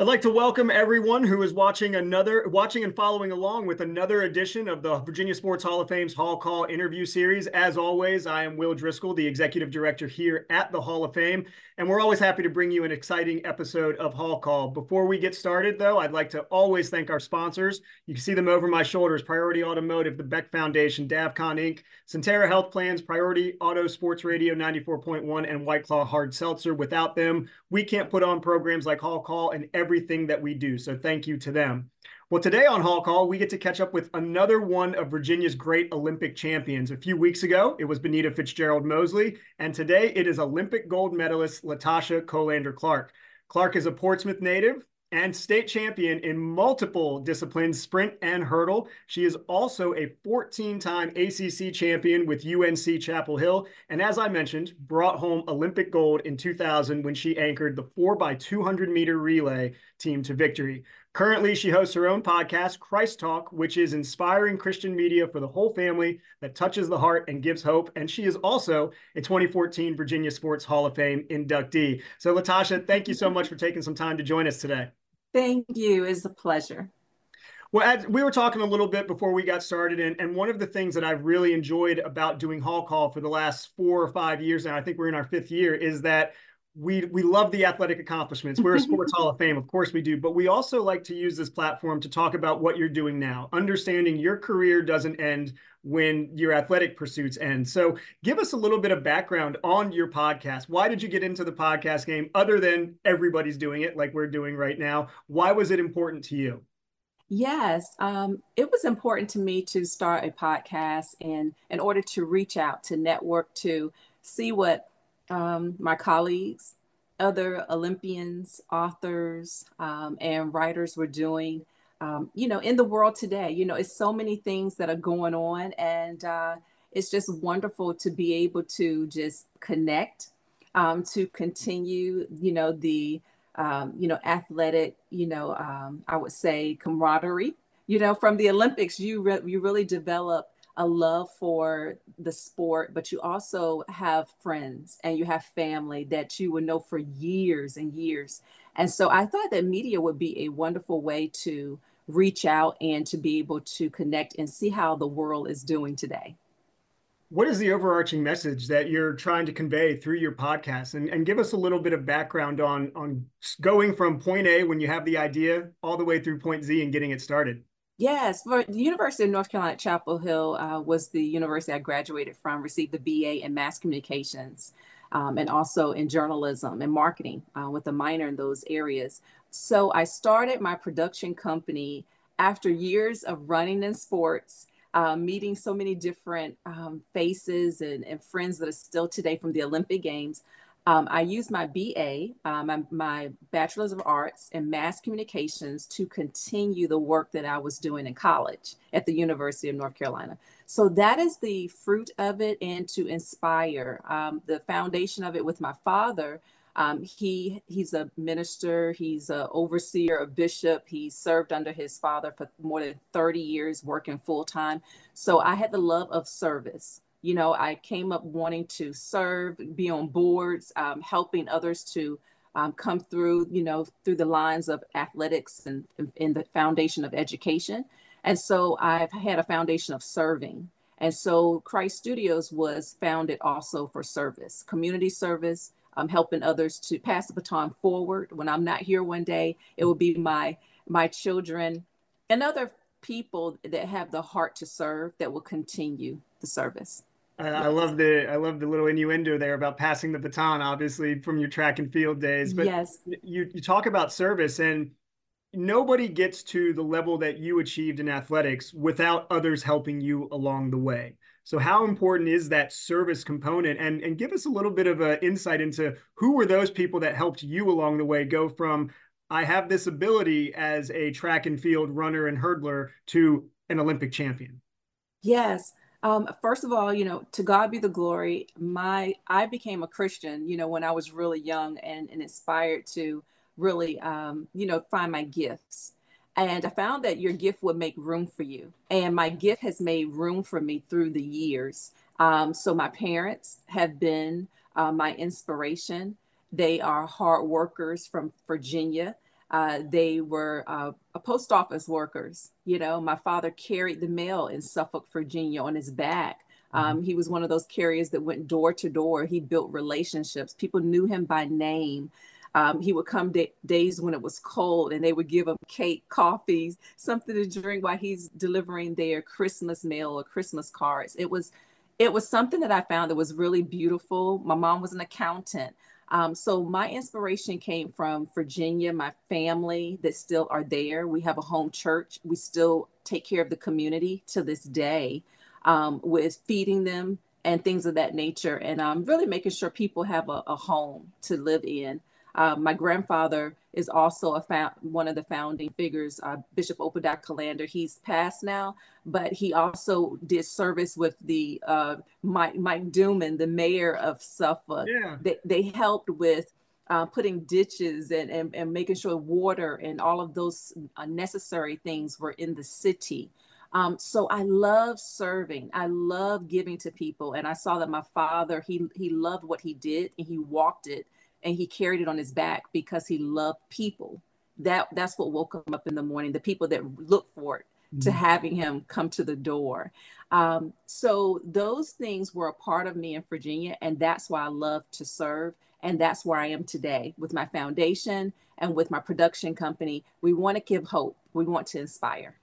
I'd like to welcome everyone who is watching another, watching and following along with another edition of the Virginia Sports Hall of Fame's Hall Call interview series. As always, I am Will Driscoll, the executive director here at the Hall of Fame, and we're always happy to bring you an exciting episode of Hall Call. Before we get started, though, I'd like to always thank our sponsors. You can see them over my shoulders: Priority Automotive, the Beck Foundation, Davcon Inc., Sentara Health Plans, Priority Auto Sports Radio 94.1, and White Claw Hard Seltzer. Without them, we can't put on programs like Hall Call and every everything that we do. So thank you to them. Well, today on Hall Call, we get to catch up with another one of Virginia's great Olympic champions. A few weeks ago, it was Benita Fitzgerald Mosley, and today it is Olympic gold medalist LaTasha Colander Clark. Clark is a Portsmouth native, and state champion in multiple disciplines, sprint and hurdle. She is also a 14 time ACC champion with UNC Chapel Hill. And as I mentioned, brought home Olympic gold in 2000 when she anchored the 4x200 meter relay team to victory. Currently, she hosts her own podcast, Christ Talk, which is inspiring Christian media for the whole family that touches the heart and gives hope. And she is also a 2014 Virginia Sports Hall of Fame inductee. So, LaTasha, thank you so much for taking some time to join us today. Thank you. It's a pleasure. Well, we were talking a little bit before we got started, and, and one of the things that I've really enjoyed about doing Hall Call for the last four or five years, and I think we're in our fifth year, is that we we love the athletic accomplishments. We're a sports hall of fame, of course we do, but we also like to use this platform to talk about what you're doing now, understanding your career doesn't end when your athletic pursuits end. So, give us a little bit of background on your podcast. Why did you get into the podcast game other than everybody's doing it like we're doing right now? Why was it important to you? Yes, um, it was important to me to start a podcast and in order to reach out to network to see what um, my colleagues, other Olympians, authors, um, and writers were doing. Um, you know, in the world today, you know, it's so many things that are going on, and uh, it's just wonderful to be able to just connect, um, to continue, you know, the um, you know athletic, you know, um, I would say camaraderie. You know, from the Olympics, you re- you really develop a love for the sport, but you also have friends and you have family that you would know for years and years. And so I thought that media would be a wonderful way to reach out and to be able to connect and see how the world is doing today. What is the overarching message that you're trying to convey through your podcast? And, and give us a little bit of background on, on going from point A when you have the idea all the way through point Z and getting it started. Yes, for the University of North Carolina at Chapel Hill uh, was the university I graduated from, received the BA in mass communications um, and also in journalism and marketing uh, with a minor in those areas. So I started my production company after years of running in sports, uh, meeting so many different um, faces and, and friends that are still today from the Olympic Games. Um, I used my BA, uh, my, my Bachelor's of Arts in Mass Communications to continue the work that I was doing in college at the University of North Carolina. So that is the fruit of it and to inspire. Um, the foundation of it with my father, um, he he's a minister, he's an overseer, a bishop. He served under his father for more than 30 years, working full time. So I had the love of service you know, I came up wanting to serve, be on boards, um, helping others to um, come through, you know, through the lines of athletics and in the foundation of education. And so I've had a foundation of serving. And so Christ Studios was founded also for service, community service, um, helping others to pass the baton forward. When I'm not here one day, it will be my my children and other people that have the heart to serve that will continue the service. I, love the I love the little innuendo there about passing the baton, obviously from your track and field days. But yes, you you talk about service, and nobody gets to the level that you achieved in athletics without others helping you along the way. So how important is that service component? And and give us a little bit of an insight into who were those people that helped you along the way go from I have this ability as a track and field runner and hurdler to an Olympic champion. Yes. Um, first of all, you know, to God be the glory. My I became a Christian, you know, when I was really young and, and inspired to really, um, you know, find my gifts. And I found that your gift would make room for you. And my gift has made room for me through the years. Um, so my parents have been uh, my inspiration. They are hard workers from Virginia. Uh, they were uh, post office workers. You know, my father carried the mail in Suffolk, Virginia on his back. Um, mm-hmm. he was one of those carriers that went door to door. He built relationships. People knew him by name. Um, he would come d- days when it was cold and they would give him cake, coffees, something to drink while he's delivering their Christmas mail or Christmas cards. It was it was something that I found that was really beautiful. My mom was an accountant. Um, so my inspiration came from Virginia, my family that still are there. We have a home church. We still take care of the community to this day um, with feeding them and things of that nature. And um, really making sure people have a, a home to live in. Uh, my grandfather is also a fa- one of the founding figures, uh, Bishop Obadiah Colander. He's passed now, but he also did service with the uh, Mike, Mike Duman, the mayor of Suffolk. Yeah. They, they helped with uh, putting ditches and, and, and making sure water and all of those uh, necessary things were in the city. Um, so I love serving. I love giving to people. And I saw that my father, he he loved what he did and he walked it and he carried it on his back because he loved people. That that's what woke him up in the morning. The people that look for it mm-hmm. to having him come to the door. Um, so those things were a part of me in Virginia, and that's why I love to serve, and that's where I am today with my foundation and with my production company. We want to give hope. We want to inspire.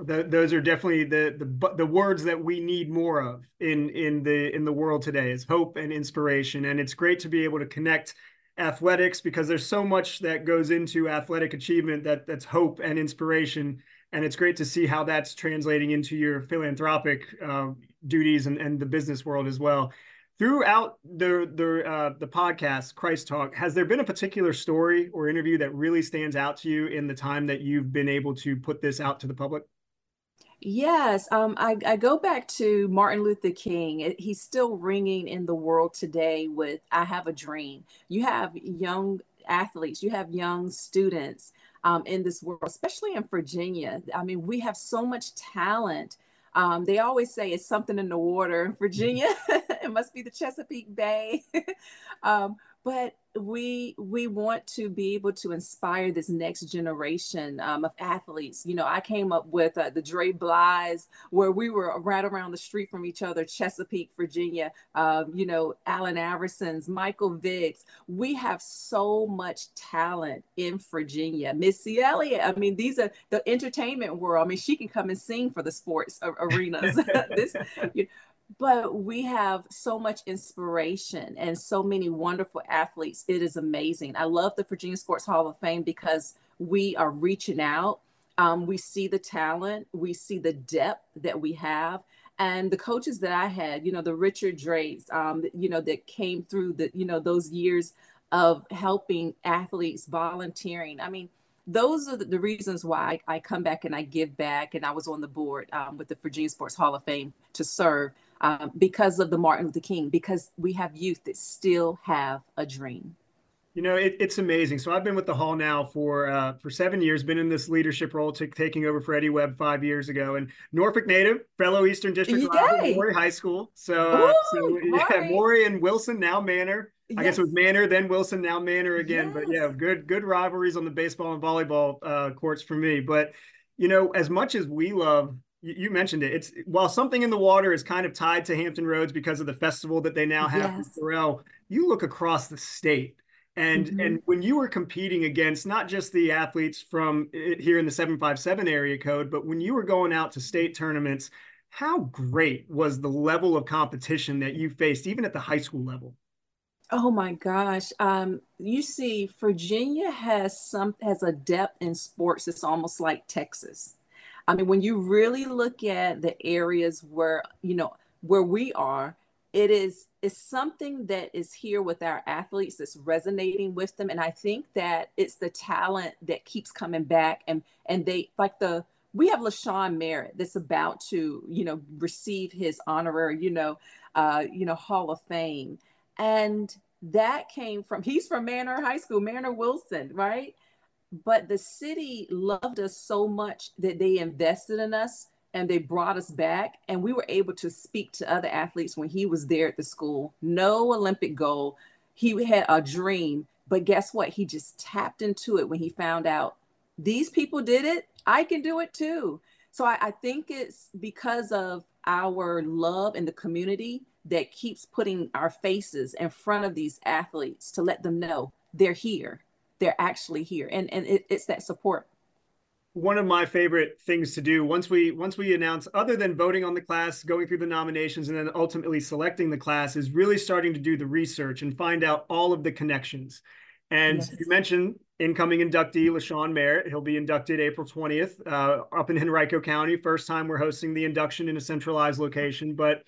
The, those are definitely the, the the words that we need more of in in the in the world today is hope and inspiration. And it's great to be able to connect athletics because there's so much that goes into athletic achievement that that's hope and inspiration. And it's great to see how that's translating into your philanthropic uh, duties and, and the business world as well. Throughout the the uh, the podcast christ talk has there been a particular story or interview that really stands out to you in the time that you've been able to put this out to the public Yes, um, I, I go back to Martin Luther King. He's still ringing in the world today with I Have a Dream. You have young athletes, you have young students um, in this world, especially in Virginia. I mean, we have so much talent. Um, they always say it's something in the water in Virginia. it must be the Chesapeake Bay. um, but we we want to be able to inspire this next generation um, of athletes. You know, I came up with uh, the Dre Bly's, where we were right around the street from each other, Chesapeake, Virginia. Um, you know, Allen Iversons, Michael Vicks. We have so much talent in Virginia. Missy Elliott. I mean, these are the entertainment world. I mean, she can come and sing for the sports arenas. this, you, but we have so much inspiration and so many wonderful athletes. It is amazing. I love the Virginia Sports Hall of Fame because we are reaching out. Um, we see the talent, we see the depth that we have. And the coaches that I had, you know, the Richard Drakes, um, you know, that came through the, you know, those years of helping athletes, volunteering. I mean, those are the, reasons why I, come back and I give back. And I was on the board um, with the Virginia Sports Hall of Fame to serve um, because of the Martin Luther King, because we have youth that still have a dream. You know, it, it's amazing. So I've been with the Hall now for uh, for seven years. Been in this leadership role, t- taking over for Eddie Webb five years ago, and Norfolk native, fellow Eastern District rival, Maury High School. So, uh, Ooh, so yeah, Maury and Wilson now Manor. Yes. I guess it was Manor, then Wilson, now Manor again. Yes. But yeah, good good rivalries on the baseball and volleyball uh, courts for me. But you know, as much as we love you mentioned it. It's while something in the water is kind of tied to Hampton Roads because of the festival that they now have yes. Sorrel, you look across the state. And mm-hmm. and when you were competing against not just the athletes from here in the 757 area code, but when you were going out to state tournaments, how great was the level of competition that you faced even at the high school level? Oh my gosh. Um, you see, Virginia has some has a depth in sports. It's almost like Texas. I mean, when you really look at the areas where, you know, where we are, it is it's something that is here with our athletes that's resonating with them. And I think that it's the talent that keeps coming back and and they like the we have LaShawn Merritt that's about to, you know, receive his honorary, you know, uh, you know, Hall of Fame. And that came from he's from Manor High School, Manor Wilson, right? But the city loved us so much that they invested in us and they brought us back and we were able to speak to other athletes when he was there at the school no olympic goal he had a dream But guess what? He just tapped into it when he found out these people did it. I can do it too. So I, I think it's because of our love in the community that keeps putting our faces in front of these athletes to let them know they're here. They're actually here. And, and it, it's that support one of my favorite things to do once we once we announce other than voting on the class going through the nominations and then ultimately selecting the class is really starting to do the research and find out all of the connections and yes. you mentioned incoming inductee LaShawn Merritt. He'll be inducted April 20th uh, up in Henrico County. First time we're hosting the induction in a centralized location. But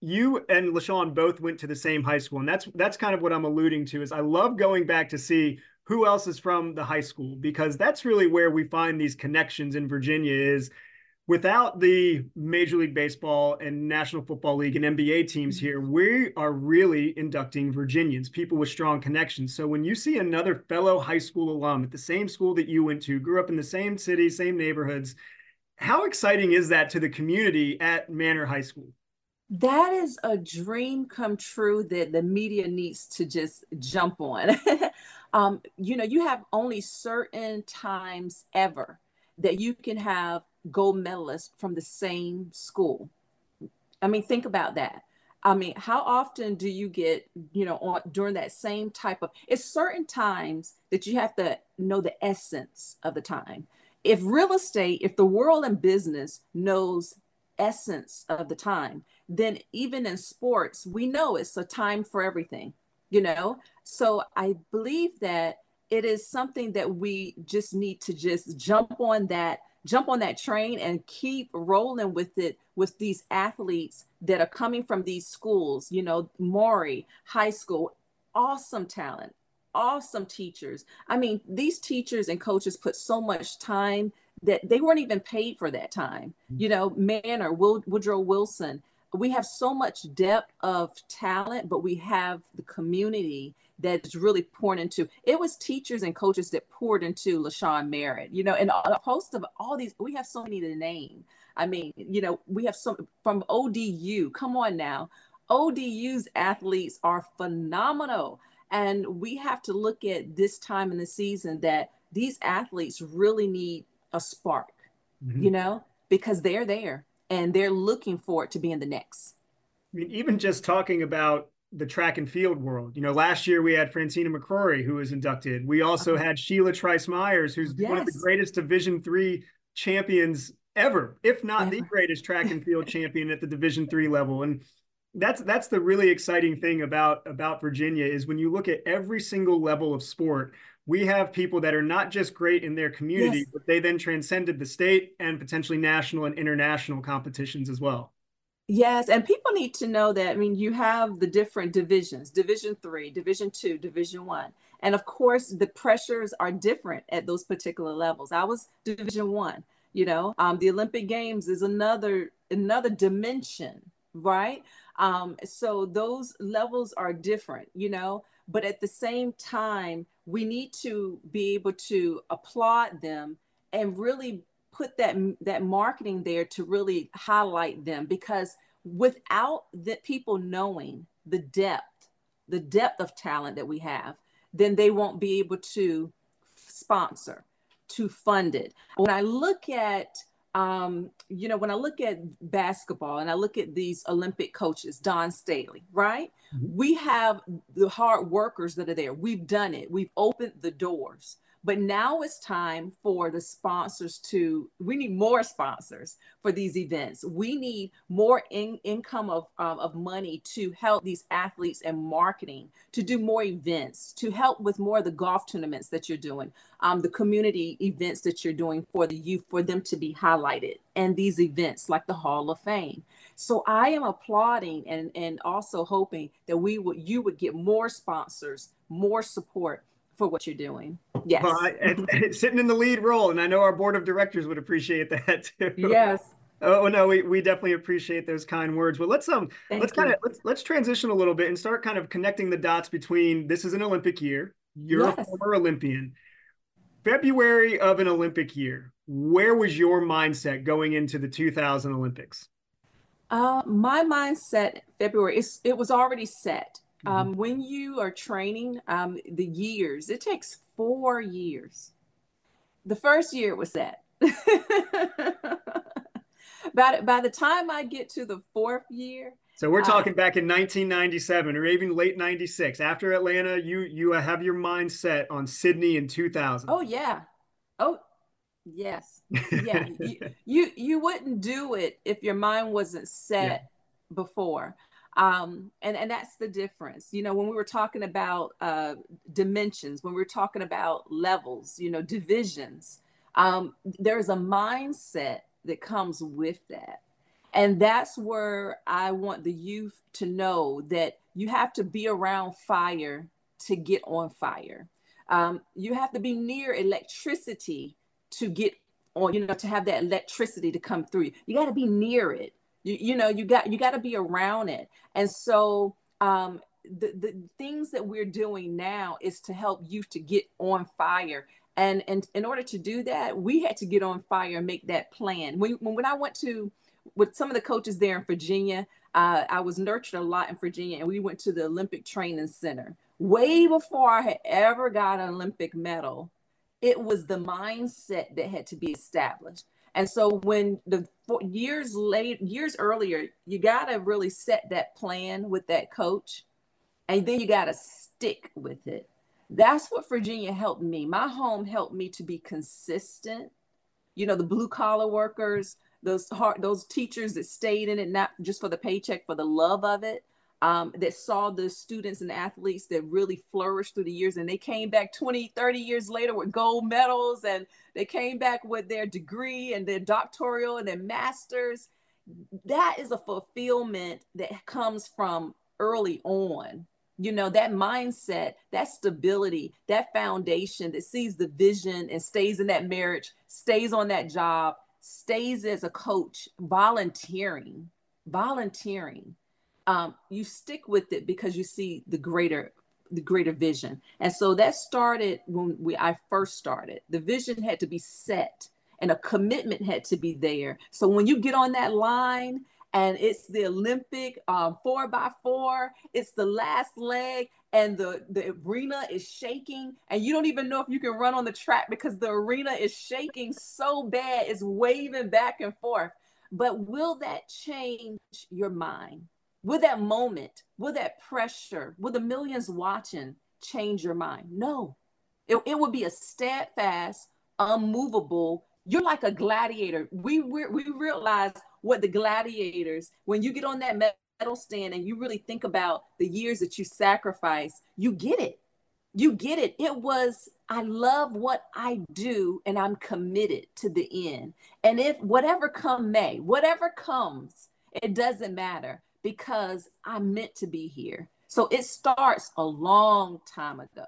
you and LaShawn both went to the same high school. And that's that's kind of what I'm alluding to is I love going back to see who else is from the high school because that's really where we find these connections in Virginia is – without the Major League Baseball and National Football League and NBA teams mm-hmm. here, we are really inducting Virginians, people with strong connections. So when you see another fellow high school alum at the same school that you went to, grew up in the same city, same neighborhoods, how exciting is that to the community at Manor High School? That is a dream come true that the media needs to just jump on. um, you know, you have only certain times ever that you can have gold medalists from the same school. I mean, think about that. I mean, how often do you get, you know, on, during that same type of, it's certain times that you have to know the essence of the time. If real estate, if the world and business knows essence of the time, then even in sports, we know it's a time for everything, you know? So I believe that it is something that we just need to just jump on that jump on that train and keep rolling with it with these athletes that are coming from these schools, you know, Maury High School, awesome talent, awesome teachers. I mean, these teachers and coaches put so much time that they weren't even paid for that time. Mm-hmm. You know, Manor, Woodrow Wilson, we have so much depth of talent, but we have the community that's really poured into. It was teachers and coaches that poured into LaShawn Merritt, you know, and a host of all these. We have so many to name. I mean, you know, we have some from ODU. Come on now, ODU's athletes are phenomenal, and we have to look at this time in the season that these athletes really need a spark, mm-hmm. you know, because they're there and they're looking for it to be in the next. I mean, even just talking about the track and field world. You know, last year we had Francena McCorory who was inducted. We also uh-huh. had Sheila Trice Myers, who's yes. one of the greatest Division three champions ever, if not ever. the greatest track and field champion at the Division three level. And that's that's the really exciting thing about about Virginia is when you look at every single level of sport, we have people that are not just great in their community, yes. but they then transcended the state and potentially national and international competitions as well. Yes, and people need to know that. I mean, you have the different divisions: Division Three, Division Two, Division One, and of course, the pressures are different at those particular levels. I was Division One. You know, um, the Olympic Games is another another dimension, right? Um, so those levels are different. You know, but at the same time, we need to be able to applaud them and really put that that marketing there to really highlight them because without the people knowing the depth the depth of talent that we have then they won't be able to sponsor to fund it. When i look at um, you know, when I look at basketball and I look at these Olympic coaches, Dawn Staley, right? Mm-hmm. We have the hard workers that are there. We've done it. We've opened the doors. But now it's time for the sponsors to, we need more sponsors for these events. We need more in, income of, um, of money to help these athletes and marketing, to do more events, to help with more of the golf tournaments that you're doing, um, the community events that you're doing for the youth, for them to be highlighted, and these events like the Hall of Fame. So I am applauding and, and also hoping that we would you would get more sponsors, more support for what you're doing. Yes. Well, I, sitting in the lead role, and I know our board of directors would appreciate that too. Yes. Oh no, we, we definitely appreciate those kind words. But let's um Thank let's kind of let's let's transition a little bit and start kind of connecting the dots between this is an Olympic year. You're yes. a former Olympian. February of an Olympic year. Where was your mindset going into the 2000 Olympics? Uh, my mindset February is it was already set Um, when you are training, um, the years, it takes four years. The first year it was set. by, by the time I get to the fourth year, so we're talking back in 1997 or even late 96. After Atlanta, you you have your mind set on Sydney in 2000. Oh yeah. Oh yes. Yeah. you, you you wouldn't do it if your mind wasn't set yeah. before. Um, and and that's the difference. You know, when we were talking about uh, dimensions, when we were talking about levels, you know, divisions, um, there's a mindset that comes with that and that's where I want the youth to know that you have to be around fire to get on fire. Um, you have to be near electricity to get on, you know, to have that electricity to come through. You got to be near it. You, you know, you got you got to be around it. And so um, the, the things that we're doing now is to help youth to get on fire. And, and in order to do that, we had to get on fire and make that plan. When, when I went to with some of the coaches there in Virginia, uh, I was nurtured a lot in Virginia, and we went to the Olympic Training Center way before I had ever got an Olympic medal. It was the mindset that had to be established. And so when the years late, years earlier, you got to really set that plan with that coach, and then you got to stick with it. That's what Virginia helped me. My home helped me to be consistent. You know, the blue collar workers, those hard those teachers that stayed in it not just for the paycheck for the love of it um, that saw the students and athletes that really flourished through the years. And they came back 20 30 years later with gold medals and they came back with their degree and their doctoral and their masters. That is a fulfillment that comes from early on. You know that mindset that stability that foundation that sees the vision and stays in that marriage stays on that job stays as a coach volunteering volunteering um, you stick with it because you see the greater the greater vision. And so that started when we i first started. The vision had to be set and a commitment had to be there. So when you get on that line and it's the olympic um, four by four it's the last leg and the the arena is shaking and you don't even know if you can run on the track because the arena is shaking so bad it's waving back and forth. But will that change your mind will that moment will that pressure will the millions watching change your mind no it, it would be a steadfast unmovable you're like a gladiator we we, we realize what the gladiators when you get on that medal stand and you really think about the years that you sacrificed, you get it. You get it. It was, I love what I do and I'm committed to the end. And if whatever come may, whatever comes, it doesn't matter because I'm meant to be here. So it starts a long time ago.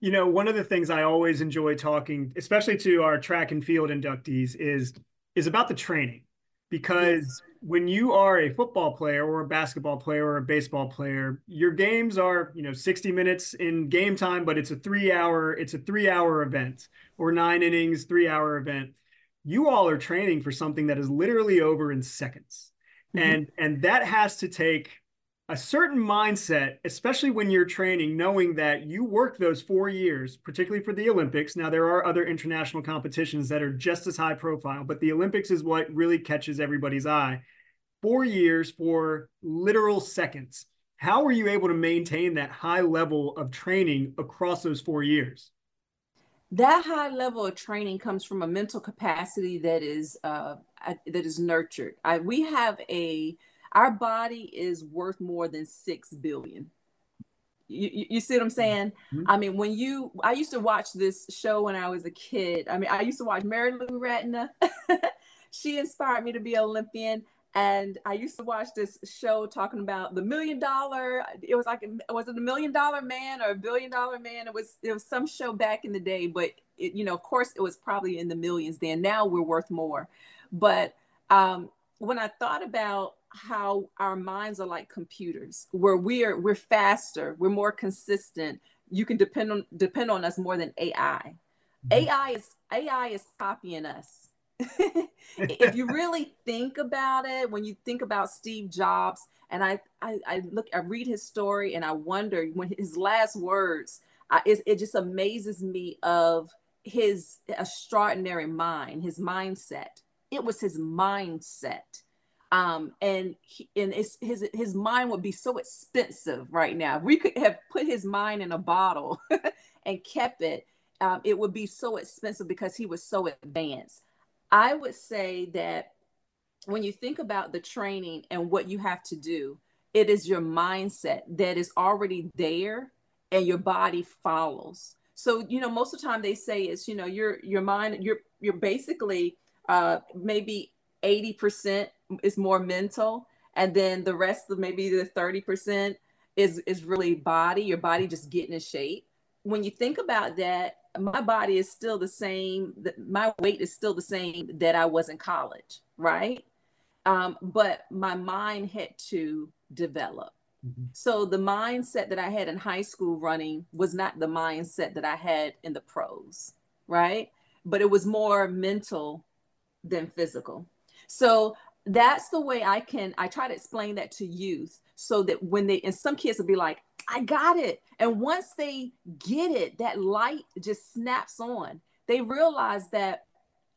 You know, one of the things I always enjoy talking, especially to our track and field inductees, is is about the training because yes. when you are a football player or a basketball player or a baseball player your games are you know 60 minutes in game time but it's a 3 hour it's a 3 hour event or 9 innings 3 hour event you all are training for something that is literally over in seconds. And and that has to take a certain mindset, especially when you're training, knowing that you work those four years, particularly for the Olympics. Now, there are other international competitions that are just as high profile, but the Olympics is what really catches everybody's eye. Four years for literal seconds. How were you able to maintain that high level of training across those four years? That high level of training comes from a mental capacity that is uh, that is nurtured. I, we have a our body is worth more than six billion. You, you, see what I'm saying? Mm-hmm. I mean, when you, I used to watch this show when I was a kid. I mean, I used to watch Mary Lou Retton. she inspired me to be an Olympian. And I used to watch this show talking about the million dollar. It was like, was it a million dollar man or a billion dollar man? It was, it was some show back in the day, but it, you know, of course, it was probably in the millions then. Now we're worth more. But um, when I thought about how our minds are like computers where we're we're faster we're more consistent you can depend on depend on us more than ai mm-hmm. ai is ai is copying us if you really think about it, when you think about Steve Jobs, and I, I, I look, I read his story, and I wonder when his last words, I, it, it just amazes me of his extraordinary mind, his mindset. It was his mindset um, and he, and his his mind would be so expensive right now. We could have put his mind in a bottle and kept it, um, it would be so expensive because he was so advanced. I would say that when you think about the training and what you have to do, it is your mindset that is already there, and your body follows. So you know, most of the time they say is you know your your mind you're you're basically uh, maybe 80% is more mental and then the rest of maybe the 30% is is really body your body just getting in shape. When you think about that my body is still the same my weight is still the same that i was in college right? Um, but my mind had to develop. Mm-hmm. so the mindset that i had in high school running was not the mindset that i had in the pros right? But it was more mental than physical so that's the way I can I try to explain that to youth so that when they and some kids will be like, I got it. And once they get it, that light just snaps on. They realize that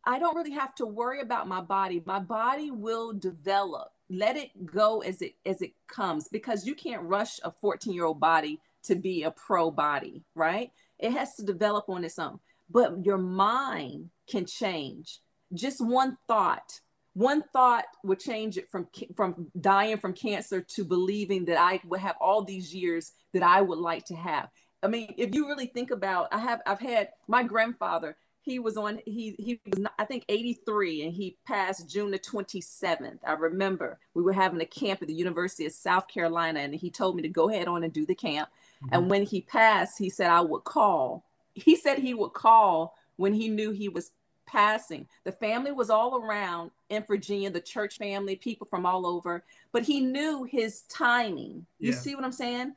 I don't really have to worry about my body. My body will develop. Let it go as it as it comes because you can't rush a 14-year-old body to be a pro body, right? It has to develop on its own. But your mind can change. Just one thought one thought would change it from from dying from cancer to believing that I would have all these years that I would like to have. I mean, if you really think about, I have I've had my grandfather. He was on he he was not, I think 83 and he passed June the 27th. I remember we were having a camp at the University of South Carolina and he told me to go ahead on and do the camp. Mm-hmm. And when he passed, he said I would call. He said he would call when he knew he was passing. The family was all around in Virginia, the church family, people from all over, but he knew his timing. You yeah. see what I'm saying?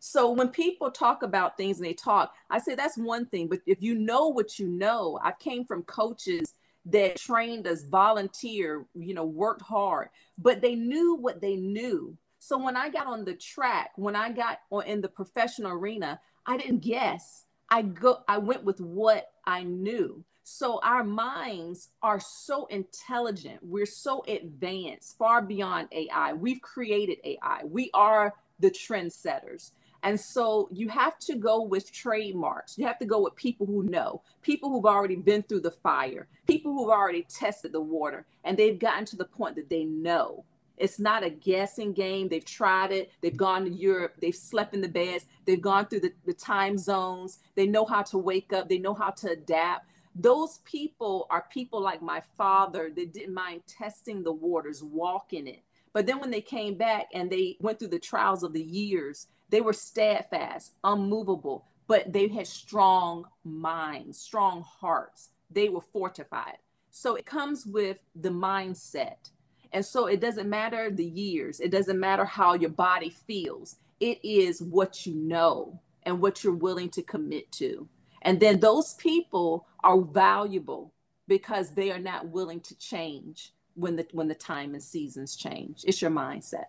So when people talk about things and they talk, I say that's one thing, but if you know what you know, I came from coaches that trained us, volunteer, you know, worked hard, but they knew what they knew. So when I got on the track, when I got on in the professional arena, I didn't guess. I go I went with what I knew. So our minds are so intelligent. We're so advanced, far beyond AI. We've created AI. We are the trendsetters. And so you have to go with trademarks. You have to go with people who know, people who've already been through the fire, people who've already tested the water, and they've gotten to the point that they know. It's not a guessing game. They've tried it. They've gone to Europe. They've slept in the beds. They've gone through the, the time zones. They know how to wake up. They know how to adapt those people are people like my father that didn't mind testing the waters, walking it. But then when they came back and they went through the trials of the years, they were steadfast, unmovable, but they had strong minds, strong hearts. They were fortified. So it comes with the mindset. And so it doesn't matter the years, it doesn't matter how your body feels. It is what you know and what you're willing to commit to. And then those people are valuable because they are not willing to change when the when the time and seasons change. It's your mindset.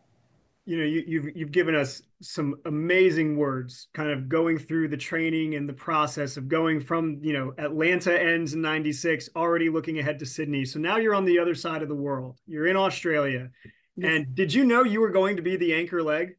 You know, you, you've you've given us some amazing words, kind of going through the training and the process of going from you know Atlanta ends in '96, already looking ahead to Sydney. So now you're on the other side of the world. You're in Australia, and did you know you were going to be the anchor leg?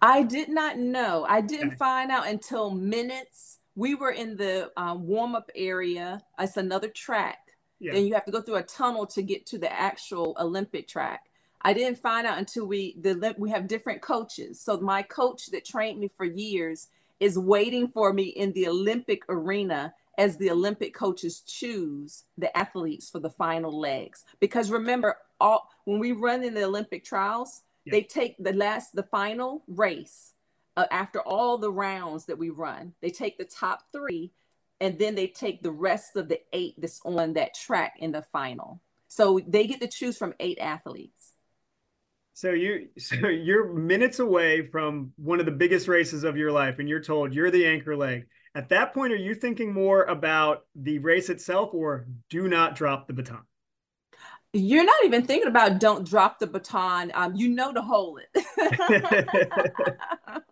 I did not know. I didn't okay. find out until minutes we were in the um, warm up area. It's another track. Yeah. Then you have to go through a tunnel to get to the actual Olympic track. I didn't find out until we the we have different coaches. So my coach that trained me for years is waiting for me in the Olympic arena as the Olympic coaches choose the athletes for the final legs. Because remember, all when we run in the Olympic trials, yeah. they take the last the final race uh, after all the rounds that we run. They take the top three and then they take the rest of the eight that's on that track in the final. So they get to choose from eight athletes. So you so you're minutes away from one of the biggest races of your life and you're told you're the anchor leg. At that point are you thinking more about the race itself or do not drop the baton? You're not even thinking about don't drop the baton. Um, you know to hold it.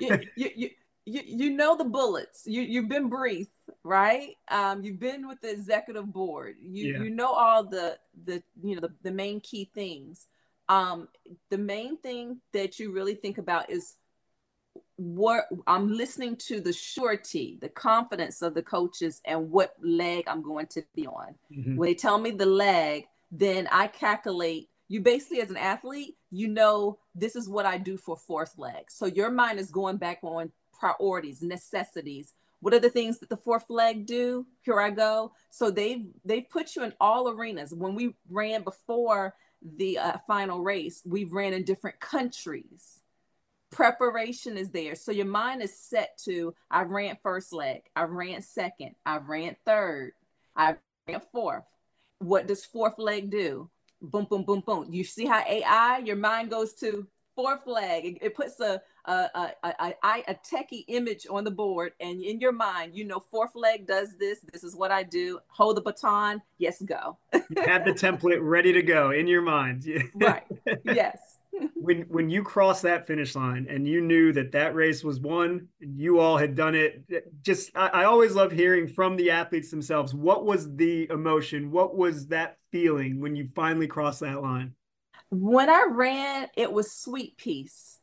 you, you, you, you, you know the bullets. You, you've been briefed, right? Um, you've been with the executive board. You, yeah. you know all the, the you know the, the main key things. Um, the main thing that you really think about is what I'm listening to the surety, the confidence of the coaches, and what leg I'm going to be on. Mm-hmm. When they tell me the leg, then I calculate. You basically, as an athlete, you know this is what I do for fourth leg. So your mind is going back on priorities, necessities. What are the things that the fourth leg do? Here I go. So they've they've put you in all arenas. When we ran before the uh, final race, we've ran in different countries preparation is there. So your mind is set to I ran first leg, I ran second, I ran third, I ran fourth. What does fourth leg do? Boom, boom, boom, boom. You see how AI, your mind goes to fourth leg. It, it puts a a, a, a, a techie image on the board, and in your mind, you know, fourth leg does this. This is what I do. Hold the baton. Yes, go. you have the template ready to go in your mind. right. Yes when when you crossed that finish line and you knew that that race was won and you all had done it eh, just I, I, always love hearing from the athletes themselves what was the emotion what was that feeling when you finally crossed that line when i ran it was sweet peace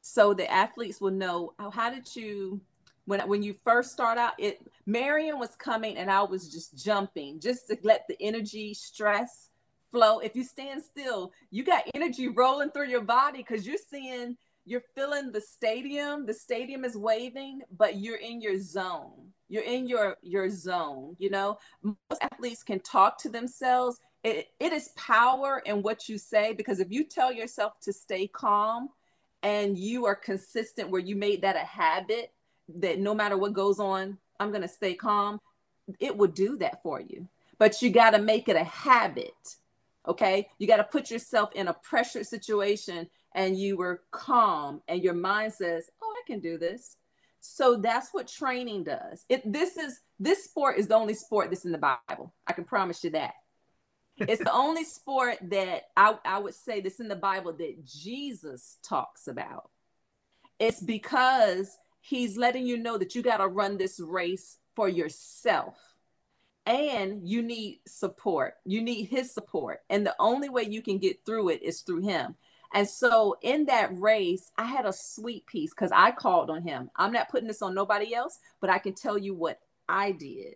so the athletes will know oh, how did you when when you first start out it marion was coming and i was just jumping just to let the energy stress flow. If you stand still, you got energy rolling through your body because you're seeing, you're feeling the stadium. The stadium is waving, but you're in your zone. You're in your your zone. You know, most athletes can talk to themselves. It, it is power in what you say because if you tell yourself to stay calm and you are consistent where you made that a habit that no matter what goes on, I'm going to stay calm, it will do that for you. But you got to make it a habit Okay. You got to put yourself in a pressure situation and you were calm and your mind says, Oh, I can do this. So that's what training does. It this is this sport is the only sport that's in the Bible. I can promise you that. It's the only sport that I, I would say that's in the Bible that Jesus talks about. It's because he's letting you know that you got to run this race for yourself and you need support. You need his support. And the only way you can get through it is through him. And so in that race, I had a sweet peace because I called on him. I'm not putting this on nobody else, but I can tell you what I did.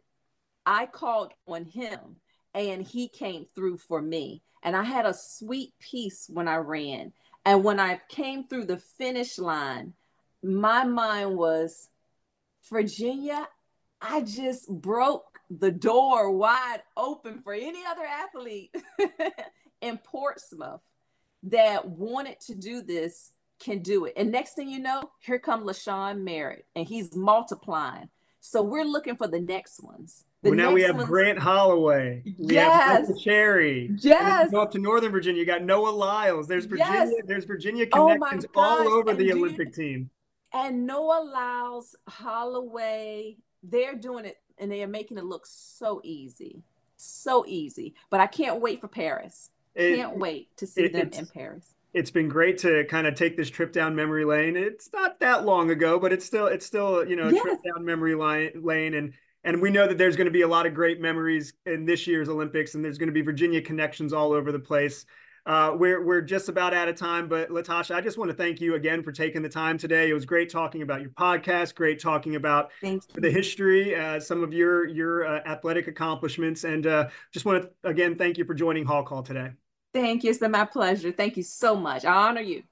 I called on him and he came through for me. And I had a sweet peace when I ran. And when I came through the finish line, my mind was Virginia, I just broke the door wide open for any other athlete in Portsmouth that wanted to do this can do it. And next thing you know, here come LaShawn Merritt, and he's multiplying. So we're looking for the next ones. The well, now we have ones... Grant Holloway. We yes. have Cherry. Yes. Go up to Northern Virginia. You got Noah Lyles. There's Virginia. Yes. There's Virginia oh connections oh all over and the Olympic team. And Noah Lyles, Holloway, they're doing it and they are making it look so easy, so easy. But I can't wait for Paris. It, can't wait to see it, them in Paris. It's been great to kind of take this trip down memory lane. It's not that long ago, but it's still it's still you know yes. trip down memory line, lane and and we know that there's going to be a lot of great memories in this year's Olympics, and there's going to be Virginia connections all over the place. Uh, we're we're just about out of time, but LaTasha, I just want to thank you again for taking the time today. It was great talking about your podcast, great talking about the history, uh, some of your your uh, athletic accomplishments, and uh, just want to again thank you for joining Hall Call today. Thank you. It's been my pleasure. Thank you so much. I honor you.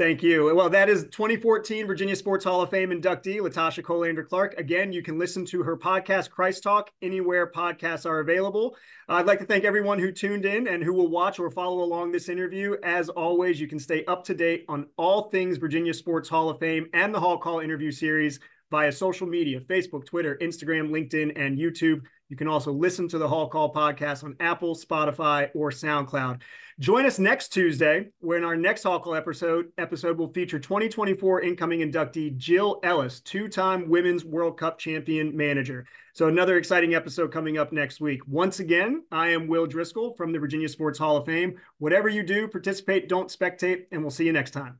Thank you. Well, that is 2014 Virginia Sports Hall of Fame inductee LaTasha Colander Clark. Again, you can listen to her podcast, Christ Talk, anywhere podcasts are available. I'd like to thank everyone who tuned in and who will watch or follow along this interview. As always, you can stay up to date on all things Virginia Sports Hall of Fame and the Hall Call interview series via social media Facebook, Twitter, Instagram, LinkedIn, and YouTube. You can also listen to the Hall Call podcast on Apple, Spotify, or SoundCloud. Join us next Tuesday, when our next Hall Call episode episode will feature 2024 incoming inductee Jill Ellis, two-time Women's World Cup champion manager. So another exciting episode coming up next week. Once again, I am Will Driscoll from the Virginia Sports Hall of Fame. Whatever you do, participate, don't spectate, and we'll see you next time.